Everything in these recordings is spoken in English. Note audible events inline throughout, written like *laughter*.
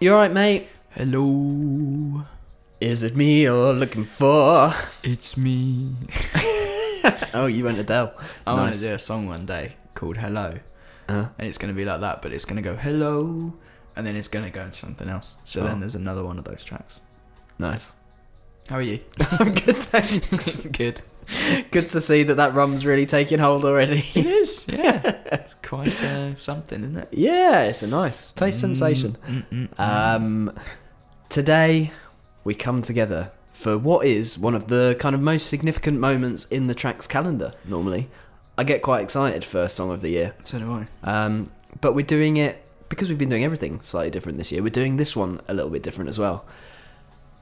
Christmas spirit. You alright, mate? Hello, Is it me you're looking for? it's me. *laughs* Oh, you went Adele. I want Nice. to do a song one day called Hello, Uh, and it's going to be like that, but it's going to go hello, and then it's going to go into something else. So Oh. then there's another one of those tracks. nice. How are you? *laughs* I'm good, thanks. *laughs* Good. *laughs* good to see that that rum's really taking hold already. It is. *laughs* Yeah. it's quite uh, something, isn't it? yeah, it's a nice taste sensation. Mm, mm, mm. Um, today we come together for what is one of the kind of most significant moments in the track's calendar. Normally, I get quite excited for Song of the Year, so do I. um, but we're doing it because we've been doing everything slightly different this year. We're doing this one a little bit different as well.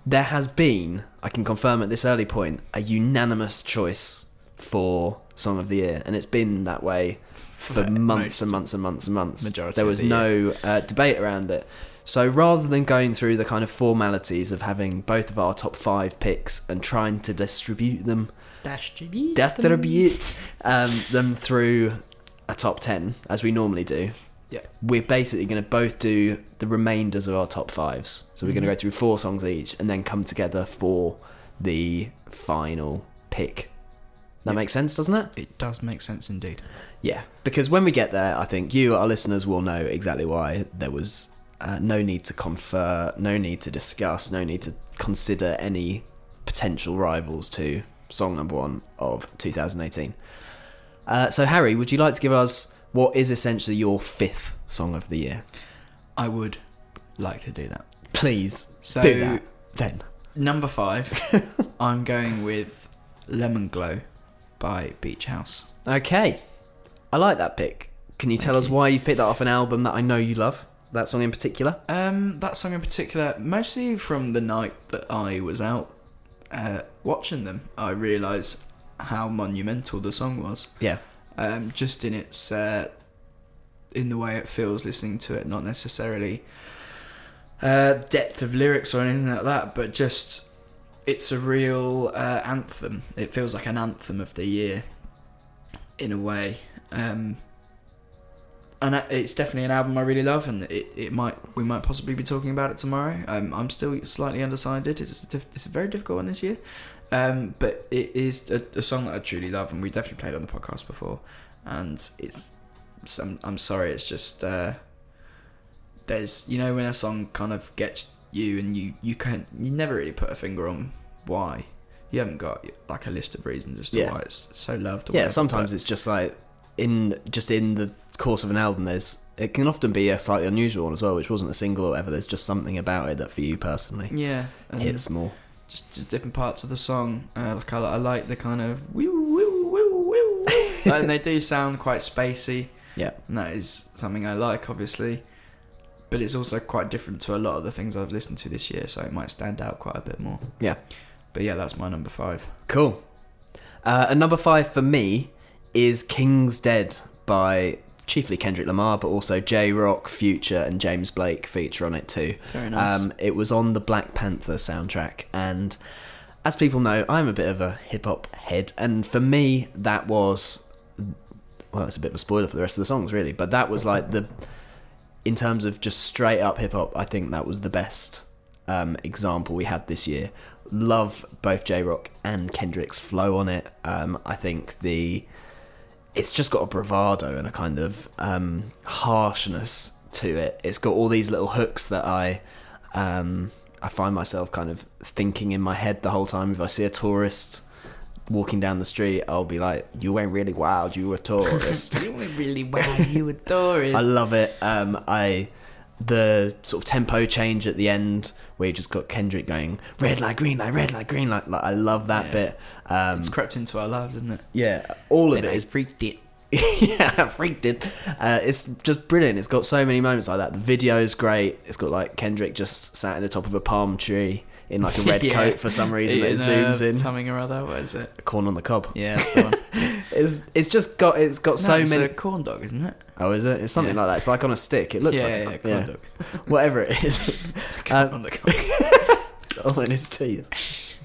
There has been, I can confirm at this early point, a unanimous choice for Song of the Year, and it's been that way for For months and months and months and months. Majority there was the no uh, debate around it. So rather than going through the kind of formalities of having both of our top five picks and trying to distribute them, distribute um, them through a top ten as we normally do, Yeah. we're basically going to both do the remainders of our top fives. So we're going to Mhm. go through four songs each and then come together for the final pick. That Yeah. makes sense, doesn't it? It does make sense indeed. Yeah, because when we get there, I think you, our listeners, will know exactly why there was uh, no need to confer, no need to discuss, no need to consider any potential rivals to song number one of 2018. Uh, so, Harry, would you like to give us what is essentially your fifth song of the year? I would like to do that. Please So do that then. number five, *laughs* I'm going with Lemon Glow by Beach House. Okay, I like that pick. Can you tell us why you picked that off an album that I know you love? That song in particular? Um, that song in particular, mostly from the night that I was out uh, watching them, I realised how monumental the song was. Yeah. Um, just in its, uh, in the way it feels listening to it, not necessarily uh, depth of lyrics or anything like that, but just it's a real uh, anthem. It feels like an anthem of the year, in a way. Um, and it's definitely an album I really love, and it, it might we might possibly be talking about it tomorrow. Um, I'm still slightly undecided. It's a, diff- it's a very difficult one this year, um, but it is a, a song that I truly love, and we definitely played on the podcast before. And it's some I'm sorry, it's just uh, there's you know when a song kind of gets you, and you you can you never really put a finger on why. You haven't got like a list of reasons as to Yeah. why it's so loved. Or yeah whatever, sometimes but- it's just like in just in the course of an album there's it can often be a slightly unusual one as well which wasn't a single or whatever there's just something about it that for you personally yeah, hits more just, just different parts of the song. Uh, like I, I like the kind of woo woo woo woo, woo. and they do sound quite spacey. *laughs* Yeah. and that is something I like, obviously. But it's also quite different to a lot of the things I've listened to this year, so it might stand out quite a bit more. Yeah. But yeah, that's my number five. cool uh, and number five for me is king's dead by chiefly kendrick lamar but also Jay Rock future and james blake feature on it too Very nice. Um, it was on the Black Panther soundtrack, and as people know, I'm a bit of a hip hop head, and for me, that was well, it's a bit of a spoiler for the rest of the songs, really, but that was like the in terms of just straight up hip hop, I think that was the best um, example we had this year. Love both Jay Rock and Kendrick's flow on it. Um, I think the it's just got a bravado and a kind of um, harshness to it. It's got all these little hooks that I um, I find myself kind of thinking in my head the whole time. If I see a tourist walking down the street, I'll be like, "You went really wild. You were a tourist." *laughs* you were really wild. you adore it. *laughs* I love it. Um, I the sort of tempo change at the end where you just got Kendrick going red light, green light, red light, green light. Like I love that Yeah. bit. Um, it's crept into our lives, isn't it? yeah, all of it I is freaked it. *laughs* yeah, freaked it. Uh, it's just brilliant. It's got so many moments like that. The video is great. It's got like Kendrick just sat in the top of a palm tree in like a *laughs* red Yeah. coat for some reason. It In, zooms in. Something or other. What is it? Corn on the cob. Yeah, that's the one. *laughs* It's it's just got it's got No, so it's many. a corn dog, isn't it? Oh, is it? It's something Yeah. like that. It's like on a stick. It looks yeah, like yeah, a, yeah, corn dog. *laughs* *laughs* whatever it is. Corn Um, on the *laughs* cob. all in his teeth.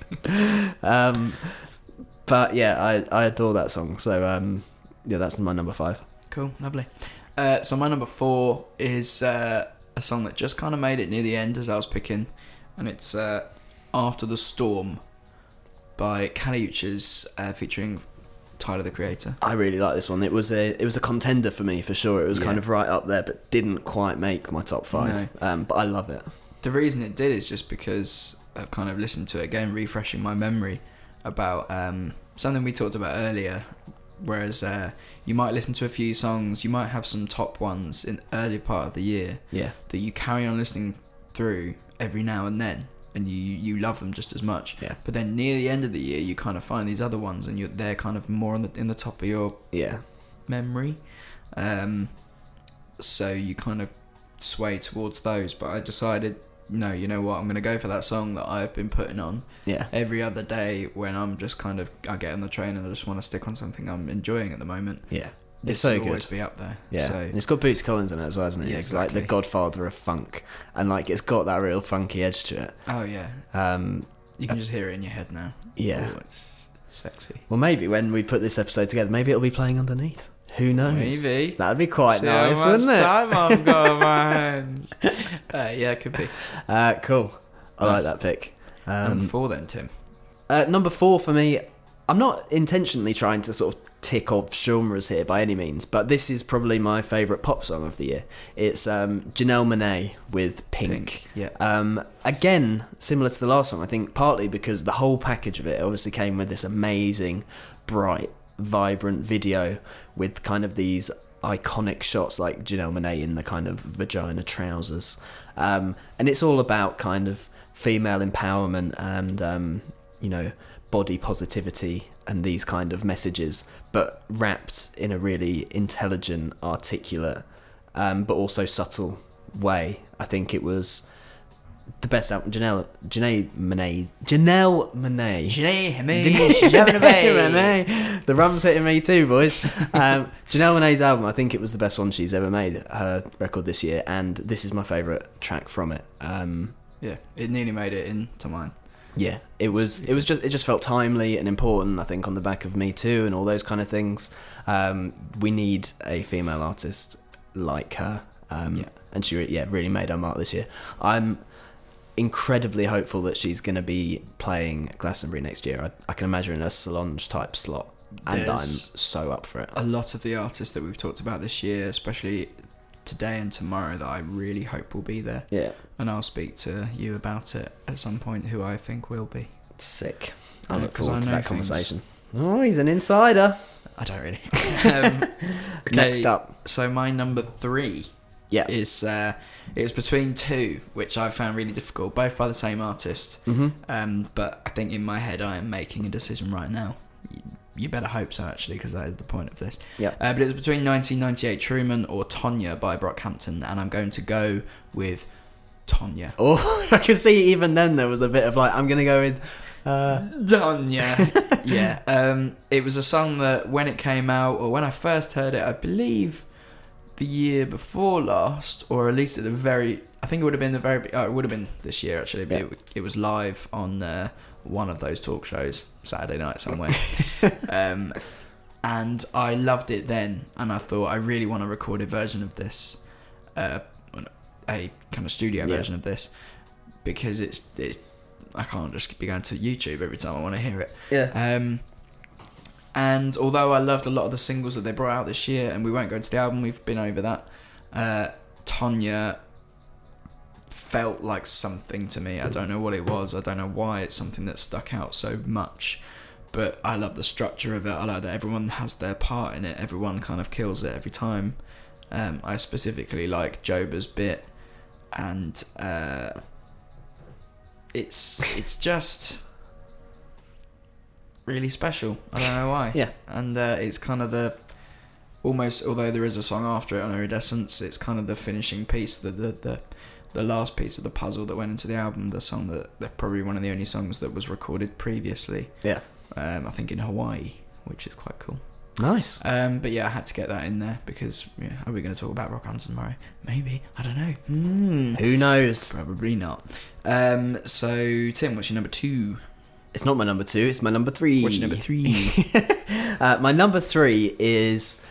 um, but yeah, I I adore that song. So um, yeah, that's my number five. Cool, lovely. Uh, so my number four is uh, a song that just kind of made it near the end as I was picking, and it's uh, "After the Storm" by Kali Uchis, uh, featuring Tyler the Creator. I really like this one. It was a it was a contender for me for sure. It was kind of right up there, but didn't quite make my top five. Um, but I love it. The reason it did is just because I've kind of listened to it again, refreshing my memory about um, something we talked about earlier. Whereas uh, you might listen to a few songs, you might have some top ones in early part of the year Yeah, that you carry on listening through every now and then, and you you love them just as much. yeah, But then near the end of the year, you kind of find these other ones, and you're they're kind of more on the in the top of your yeah, memory. Um, so you kind of sway towards those. But I decided, no, you know what? I'm going to go for that song that I've been putting on yeah. every other day when I'm just kind of I get on the train and I just want to stick on something I'm enjoying at the moment. Yeah, it's so good. always be up there. Yeah, So and it's got Bootsy Collins in it as well, hasn't it? Yeah, it's like the. Godfather of funk, and like it's got that real funky edge to it. oh yeah, Um, you can just hear it in your head now. yeah. Oh, it's sexy. Well, maybe when we put this episode together, maybe it'll be playing underneath. Who knows? Maybe. That'd be quite See how nice, much wouldn't it? time I've got on my *laughs* hands. Uh, yeah, it could be. Uh, cool. I like that pick. Number Um, four then, Tim. uh, number four for me, I'm not intentionally trying to sort of tick off genres here by any means, but this is probably my favourite pop song of the year. It's um, Janelle Monae with Pynk. Yeah. Um, again, similar to the last song, I think partly because the whole package of it obviously came with this amazing, bright, vibrant video with kind of these iconic shots like Janelle Monae in the kind of vagina trousers. Um, and it's all about kind of female empowerment and, um, you know, body positivity and these kind of messages, but wrapped in a really intelligent, articulate, um, but also subtle way. I think it was the best album. Janelle, Janelle Monae, Janelle Monae. *laughs* *laughs* Janelle Monae. The rum's hitting me too, boys. Um, Janelle Monae's album, I think it was the best one she's ever made. Her record this year, and this is my favourite track from it. Um, Yeah, it nearly made it into mine. Yeah, it was. It was just. It just felt timely and important. I think on the back of Me Too and all those kind of things. Um, we need a female artist like her. Um, Yeah. And she, yeah, really made her mark this year. I'm incredibly hopeful that she's going to be playing Glastonbury next year. I, I can imagine a Solange type slot, and I'm so up for it. A lot of the artists that we've talked about this year, especially today and tomorrow, that I really hope will be there. Yeah, And I'll speak to you about it at some point, who I think will be. sick. I look forward I to that things. conversation. Oh, he's an insider. I don't really. *laughs* um, okay, *laughs* Next up, So my number three yeah. is uh, it was between two, which I found really difficult, both by the same artist. hmm Um, but I think in my head I am making a decision right now. You, better hope so, actually, because that is the point of this. Yeah. Uh, but it was between 1998 Truman or Tonya by Brockhampton, and I'm going to go with Tonya. *laughs* Oh, I can see even then there was a bit of like, I'm gonna go with. Uh, Tonya. *laughs* yeah. Um, it was a song that when it came out, or when I first heard it, I believe the year before last, or at least at the very, I think it would have been the very, oh, it would have been this year actually, but Yeah. it, it was live on uh, one of those talk shows Saturday night somewhere. *laughs* um, and I loved it then, and I thought I really want a recorded version of this, uh, a kind of studio Yeah. version of this, because it's it's I can't just be going to YouTube every time I want to hear it. yeah. Um, and although I loved a lot of the singles that they brought out this year, and we won't go into the album, we've been over that. Uh, Tonya felt like something to me. I don't know what it was. I don't know why it's something that stuck out so much. But I love the structure of it. I like that everyone has their part in it. Everyone kind of kills it every time. Um, I specifically like Joba's bit, and uh, it's it's just really special. I don't know why. Yeah. And uh, it's kind of the almost, although there is a song after it on Iridescence, it's kind of the finishing piece, the the the, the last piece of the puzzle that went into the album. The song that they're probably one of the only songs that was recorded previously. Yeah. Um, I think in Hawaii, which is quite cool. Nice. Um, but yeah, I had to get that in there because yeah, are we going to talk about Brockhampton tomorrow? Maybe. I don't know. Hmm. Who knows? Probably not. Um, so Tim, what's your number two? It's not my number two. It's my number three. What's your number three? *laughs* uh, my number three is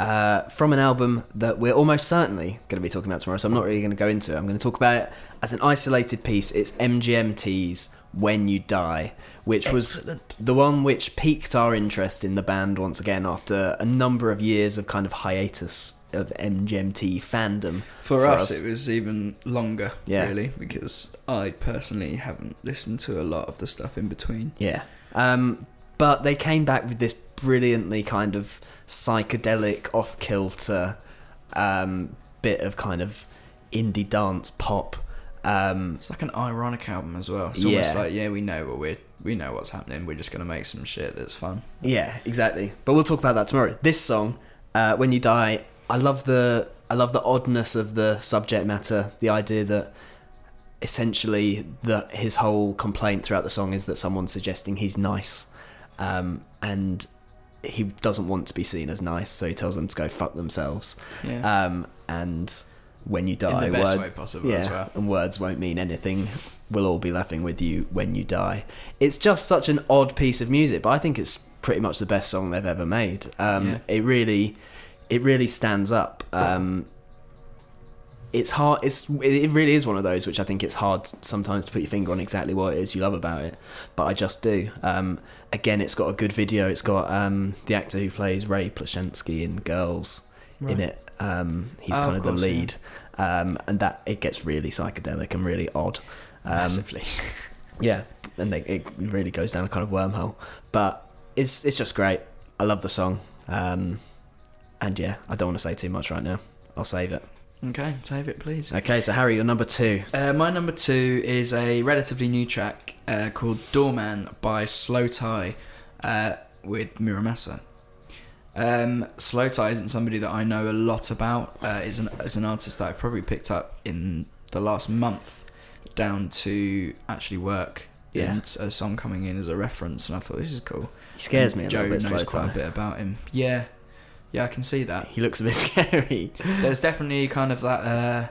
uh, from an album that we're almost certainly going to be talking about tomorrow. So I'm not really going to go into it. I'm going to talk about it as an isolated piece. It's MGMT's "When You Die." Which was the one which piqued our interest in the band once again after a number of years of kind of hiatus of MGMT fandom. For, us, it was even longer, Yeah. really, because I personally haven't listened to a lot of the stuff in between. Yeah. Um, but they came back with this brilliantly kind of psychedelic, off kilter um, bit of kind of indie dance pop. Um, It's like an ironic album as well. It's almost Yeah. like, yeah, we know what we're we know what's happening. We're just gonna make some shit that's fun. yeah, exactly. But we'll talk about that tomorrow. This song, uh, "When You Die," I love the I love the oddness of the subject matter. The idea that essentially that his whole complaint throughout the song is that someone's suggesting he's nice, um, and he doesn't want to be seen as nice, so he tells them to go fuck themselves. Yeah. Um, and when you die, in the best word- way possible yeah, as well. and words won't mean anything. We'll all be laughing with you when you die. It's just such an odd piece of music, but I think it's pretty much the best song they've ever made. Um, Yeah. It really, it really stands up. Um, it's hard. It's it really is one of those which I think it's hard sometimes to put your finger on exactly what it is you love about it, but I just do. Um, again, it's got a good video. It's got um, the actor who plays Ray Ploshansky in Girls in it. Um, he's Oh, kind of of, course, the yeah. lead, um, and that it gets really psychedelic and really odd. Um, Massively. *laughs* yeah, and they, it really goes down a kind of wormhole. But it's it's just great. I love the song. Um, and yeah, I don't want to say too much right now. I'll save it. Okay, save it, please. Okay, so Harry, you're number two. Uh, my number two is a relatively new track uh, called Doorman by Slowthai uh, with Mura Masa. Um, Slowthai isn't somebody that I know a lot about. Uh, is an is an artist that I've probably picked up in the last month, down to actually work. Yeah. And a song coming in as a reference, and I thought this is cool. He scares me a Joe little bit. knows quite a bit about him. Yeah, yeah, I can see that. He looks a bit *laughs* scary. There's definitely kind of that uh,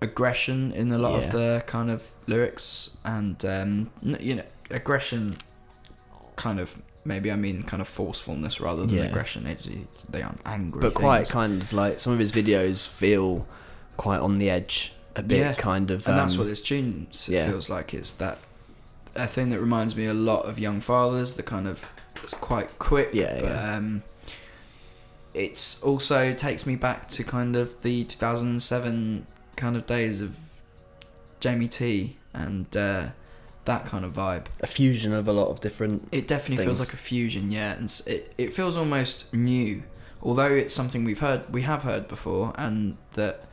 aggression in a lot Yeah. of the kind of lyrics, and um, you know, aggression. Kind of maybe I mean kind of forcefulness rather than Yeah. aggression. It, they aren't angry, but quite kind of like some of his videos feel quite on the edge. A bit Yeah, kind of. and that's um, what this tune feels like. It's that a thing that reminds me a lot of Young Fathers. The kind of it's quite quick, Yeah, but yeah. um, it's also takes me back to kind of the 2007 kind of days of Jamie T and uh, that kind of vibe. a fusion of a lot of different. It definitely feels like a fusion, yeah, and it it feels almost new, although it's something we've heard we have heard before, and that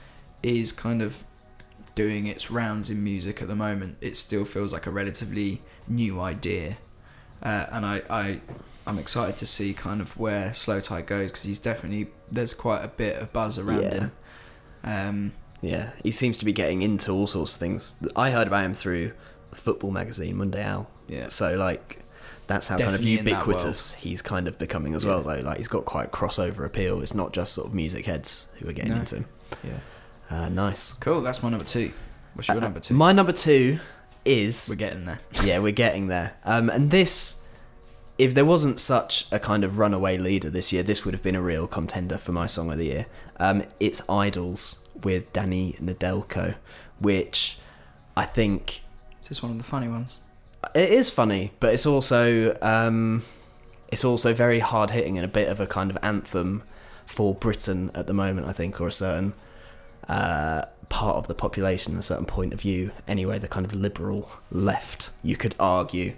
is kind of doing its rounds in music at the moment. It still feels like a relatively new idea, uh, and I I I'm excited to see kind of where Slowthai goes because he's definitely there's quite a bit of buzz around Yeah. him. Um, Yeah, he seems to be getting into all sorts of things. I heard about him through football magazine, Mundial. yeah, So like, that's how Definitely kind of ubiquitous he's kind of becoming as well. Though, like he's got quite crossover appeal. It's not just sort of music heads who are getting No. into him. yeah. Uh, nice. Cool. That's my number two. What's your Uh, number two? My number two is We're getting there. yeah, we're getting there. Um, and this, if there wasn't such a kind of runaway leader this year, this would have been a real contender for my song of the year. Um, it's IDLES with Danny Nedelko, which I think Is this one of the funny ones? it is funny, but it's also um, it's also very hard hitting and a bit of a kind of anthem for Britain at the moment. I think, or a certain uh, part of the population, a certain point of view. Anyway, the kind of liberal left, you could argue.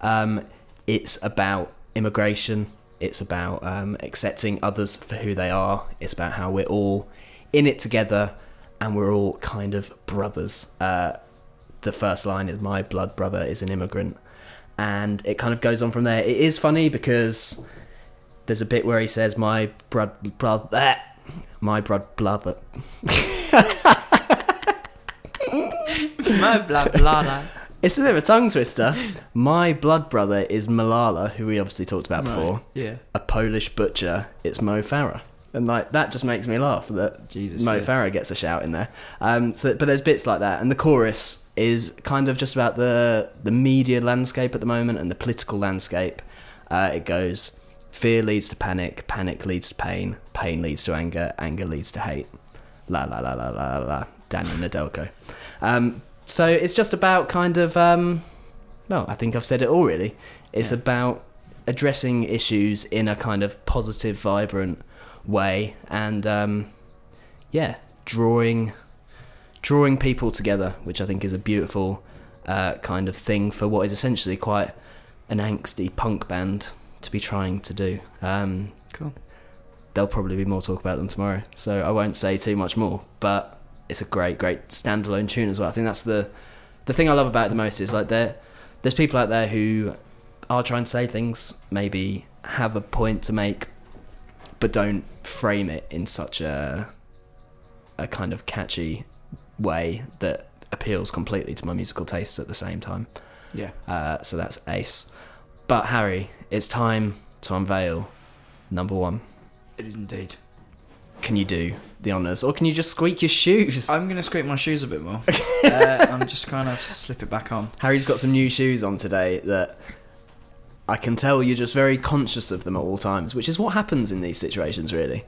Um, it's about immigration. It's about um, accepting others for who they are. It's about how we're all in it together, and we're all kind of brothers. Uh, the first line is my blood brother is an immigrant and it kind of goes on from there it is funny because there's a bit where he says my blood brother my blood brother *laughs* My blood, blah. It's a bit of a tongue twister my blood brother is malala who we obviously talked about before Yeah. a polish butcher it's mo farah and like that just makes me laugh that Jesus. Mo yeah. Farah gets a shout in there. Um, so, but there's bits like that, and the chorus is kind of just about the the media landscape at the moment and the political landscape. Uh, it goes, fear leads to panic, panic leads to pain, pain leads to anger, anger leads to hate. La la la la la la la. Daniel Nedelko. Um, so it's just about kind of, um, well, I think I've said it all really. It's Yeah. about addressing issues in a kind of positive, vibrant way, and um, yeah, drawing drawing people together, which I think is a beautiful uh, kind of thing for what is essentially quite an angsty punk band to be trying to do. Um, Cool. there'll probably be more talk about them tomorrow, so I won't say too much more. But it's a great, great standalone tune as well. I think that's the the thing I love about it the most is like there there's people out there who are trying to say things, maybe have a point to make, but don't frame it in such a a kind of catchy way that appeals completely to my musical tastes at the same time. Yeah. Uh, so that's ace. But Harry, it's time to unveil number one. It is indeed. Can you do the honors, or can you just squeak your shoes? I'm gonna squeak my shoes a bit more. *laughs* uh, I'm just kind of slip it back on. Harry's got some new shoes on today that I can tell you're just very conscious of them at all times, which is what happens in these situations, really.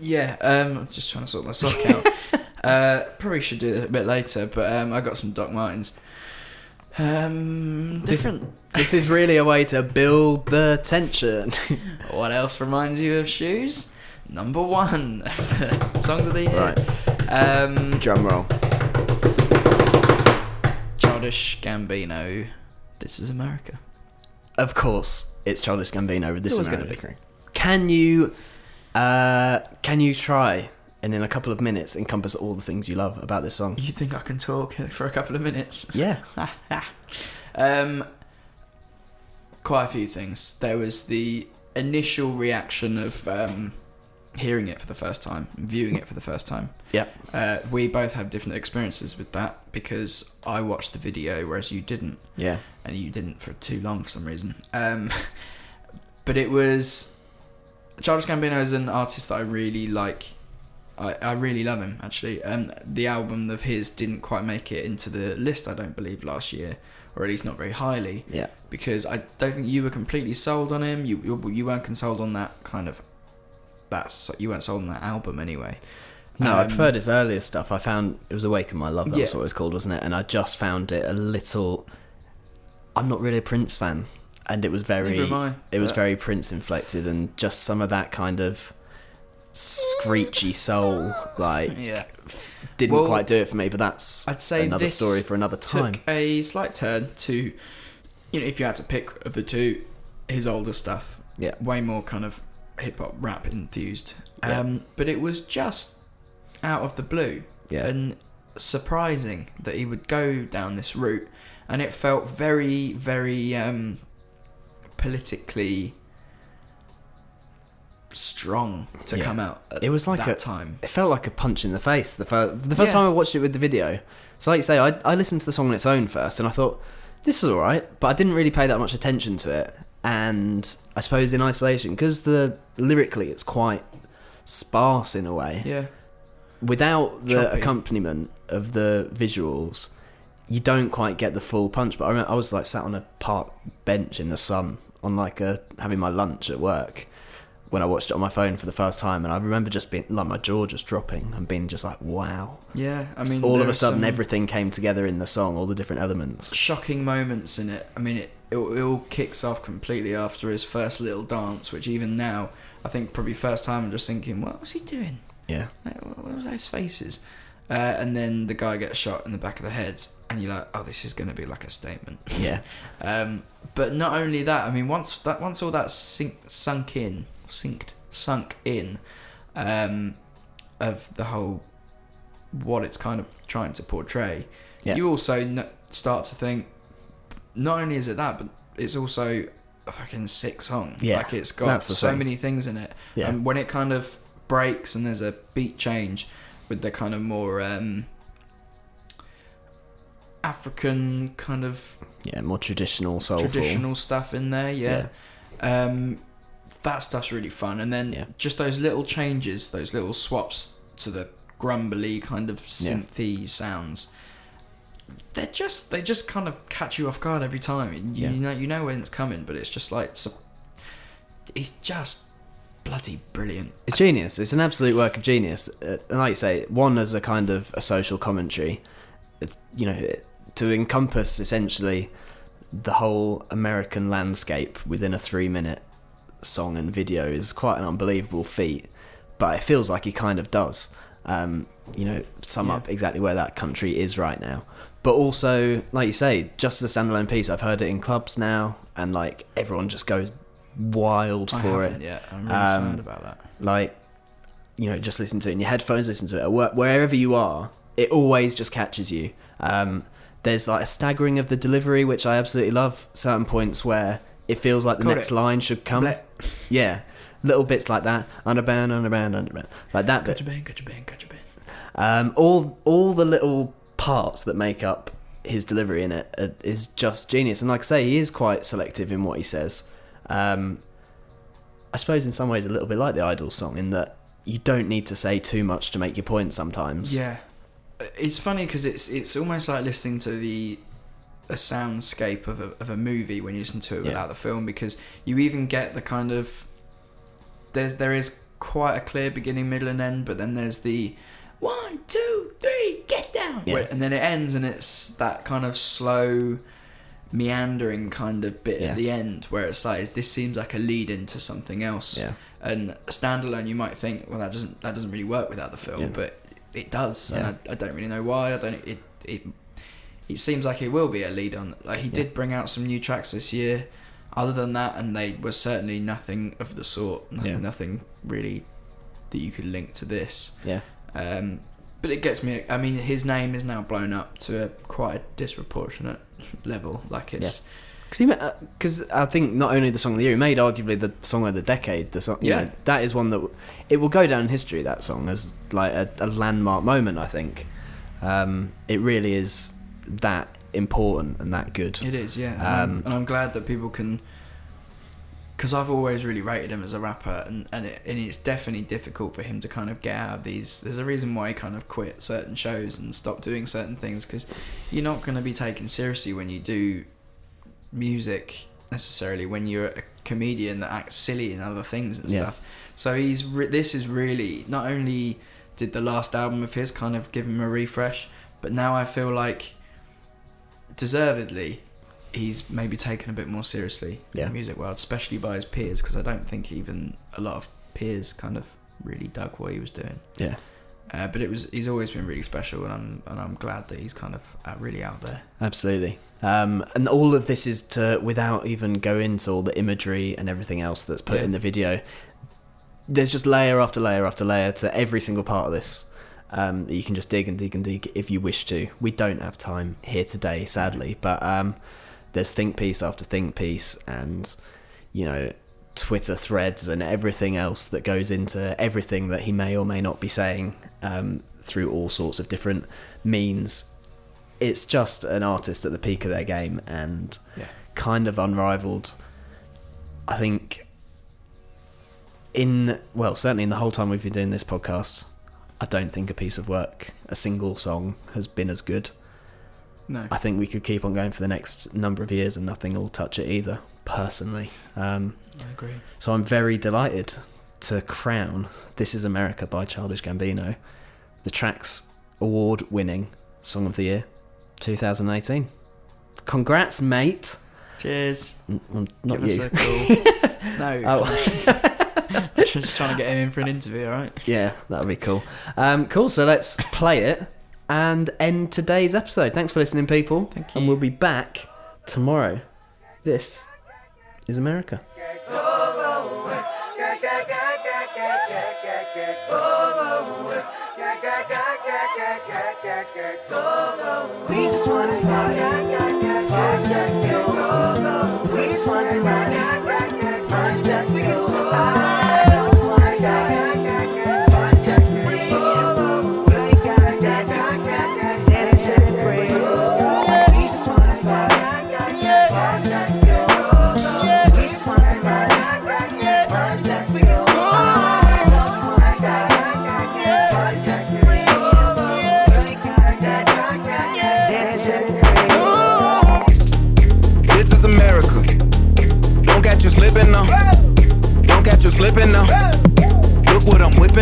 Yeah, um, I'm just trying to sort my sock out. *laughs* uh, probably should do it a bit later, but um, I got some Doc Martens. Um, This- This is really a way to build the tension. *laughs* What else reminds you of shoes? Number one, *laughs* song of the year. right, Um, drum roll. Childish Gambino. This is America. Of course, it's Childish Gambino with this always America. gonna be. Can you, uh, can you try and in a couple of minutes encompass all the things you love about this song? You think I can talk for a couple of minutes? Yeah. *laughs* um, quite a few things. There was the initial reaction of um, hearing it for the first time, viewing it for the first time. Yeah. Uh, we both have different experiences with that because I watched the video, whereas you didn't, Yeah. and you didn't for too long for some reason. Um, *laughs* but it was Childish Gambino is an artist that I really like. I, I really love him actually. Um, the album of his didn't quite make it into the list, I don't believe, last year, or at least not very highly, Yeah. because I don't think you were completely sold on him. You you, you weren't sold on that kind of. That's you weren't sold on that album anyway. No, I Um, preferred his earlier stuff. I found it was Awaken My Love. That was what it was called, wasn't it? And I just found it a little. I'm not really a Prince fan, and it was very. I, It was very Prince inflected, and just some of that kind of screechy soul, like Yeah. didn't Well, quite do it for me. But that's I'd say another story for another time. took a slight turn to, you know, if you had to pick of the two, his older stuff, Yeah. way more kind of hip hop rap infused. Yeah. Um, but it was just out of the blue Yeah. and surprising that he would go down this route, and it felt very, very um, politically strong to Yeah. come out. At It was like that a- time. it felt like a punch in the face the first the first time I watched it with the video. So like you say, I I listened to the song on its own first, and I thought this is all right, but I didn't really pay that much attention to it. And I suppose in isolation, because the lyrically it's quite sparse in a way. Yeah. Without the Choppy. accompaniment of the visuals, you don't quite get the full punch. But I remember I was like sat on a park bench in the sun on like a having my lunch at work when I watched it on my phone for the first time, and I remember just being like my jaw just dropping and being just like, wow. Yeah. I mean, all of a sudden, everything came together in the song, all the different elements. shocking moments in it. I mean, it, it it all kicks off completely after his first little dance, which even now, I think probably first time I'm just thinking, what was he doing? Yeah, Like, what what was those faces? Uh, and then the guy gets shot in the back of the head, and you're like, oh, this is going to be like a statement. yeah, *laughs* Um, but not only that, I mean, once that once all that sink, sunk in, synced, sunk in, um, of the whole what it's kind of trying to portray, Yeah. you also n- start to think. Not only is it that, but it's also a fucking sick song. Yeah, like it's got so thing. many things in it. yeah, And when it kind of breaks and there's a beat change with the kind of more um, African kind of yeah. More traditional, soulful. traditional stuff in there, yeah. Um, that stuff's really fun, and then Yeah. just those little changes, those little swaps to the grumbly kind of Yeah. sounds. They're just they just kind of catch you off guard every time. You, you know you know when it's coming, but it's just like so, it's just bloody brilliant. It's genius. It's an absolute work of genius. Uh, and like you say, one as a kind of a social commentary, you know, to encompass essentially the whole American landscape within a three-minute song and video is quite an unbelievable feat. But it feels like he kind of does. Um, you know, sum Yeah. up exactly where that country is right now. But also, like you say, just as a standalone piece, I've heard it in clubs now, and like everyone just goes wild I for it haven't. I'm really Um, sad about that. like you know just listen to it in your headphones listen to it wherever you are it always just catches you um, there's like a staggering of the delivery which i absolutely love certain points where it feels like the next it. line should come *laughs* yeah little bits like that underband underband underband like that bit your band, got your band, got your band. um, all all the little parts that make up his delivery in it uh, is just genius. And like I say, he is quite selective in what he says. Um, I suppose in some ways a little bit like the Idol song in that you don't need to say too much to make your point sometimes. Yeah, it's funny because it's it's almost like listening to the a soundscape of a, of a movie when you listen to it Yeah. without the film because you even get the kind of there's there is quite a clear beginning, middle, and end, but then there's the one, two, three, get down, Yeah. And then it ends, and it's that kind of slow meandering kind of bit Yeah. at the end where it's like this seems like a lead into something else Yeah. and standalone you might think well that doesn't that doesn't really work without the film Yeah. but it does Yeah. and I, I don't really know why i don't it it it seems like it will be a lead on like he Yeah. did bring out some new tracks this year other than that and they were certainly nothing of the sort nothing, Yeah. nothing really that you could link to this Yeah. um but it gets me i mean his name is now blown up to a quite a disproportionate *laughs* level like it's Because I think not only the song of the year, he made arguably the song of the decade. The song, you Yeah. know, that is one that w- it will go down in history. That song as like a, a landmark moment. I think um, it really is that important and that good. It is, yeah. And, Um, I'm, and I'm glad that people can. Because I've always really rated him as a rapper, and and, it, and it's definitely difficult for him to kind of get out of these. There's a reason why he kind of quit certain shows and stopped doing certain things because you're not going to be taken seriously when you do music necessarily when you're a comedian that acts silly and other things and Yeah. stuff. So he's re- this is really not only did the last album of his kind of give him a refresh, but now I feel like deservedly he's maybe taken a bit more seriously in the music world, especially by his peers, because I don't think even a lot of peers kind of really dug what he was doing. Yeah, Uh, but it was he's always been really special, and I'm and I'm glad that he's kind of uh, really out there. absolutely. Um, and all of this is to without even go into all the imagery and everything else that's put Yeah. in the video. There's just layer after layer after layer to every single part of this. Um, that you can just dig and dig and dig if you wish to. We don't have time here today, sadly, but um, there's think piece after think piece, and you know, Twitter threads and everything else that goes into everything that he may or may not be saying um, through all sorts of different means. It's just an artist at the peak of their game and Yeah. kind of unrivaled. I think in well, certainly in the whole time we've been doing this podcast, I don't think a piece of work, a single song, has been as good. No, I think we could keep on going for the next number of years and nothing will touch it either. Personally, um, I agree. so I'm very delighted to crown "This Is America" by Childish Gambino, the Tracks Award-winning Song of the Year, 2018. Congrats, mate! Cheers. N- well, not Give you. us a call. *laughs* no, Oh. *laughs* just trying to get him in for an interview. All right. Yeah, that would be cool. Um, cool. So let's play it and end today's episode. Thanks for listening, people. Thank you. And we'll be back tomorrow. This is America. We just wanna party, party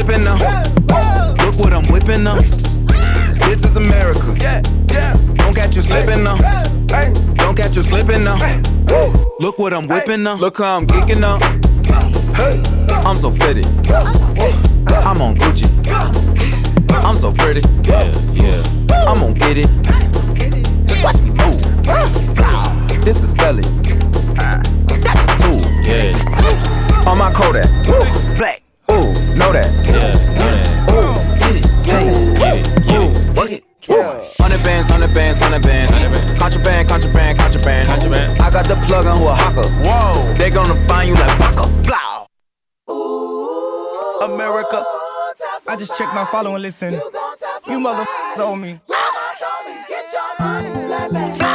slipping now. Look what I'm whipping now. This is America. Don't catch you slipping now. Don't catch you slipping now. Look what I'm whipping now. Look how I'm geeking now. I'm so fitted. I'm on Gucci. I'm so pretty. Yeah, yeah. I'm gonna get it. Watch me move. This is selling. That's a tool. Yeah, On my Kodak. Black. Ooh, know that. yeah, yeah. Ooh, get it. Yeah. Get it, get it. Work it. Hundred bands, hundred bands, hundred bands. bands. Contraband, contraband, contraband. Contraband. I got the plug on Oaxaca. Whoa. They gonna find you like Baka. Blow. America. I just checked my following listen. You motherfuckers owe me. Get your money, black man.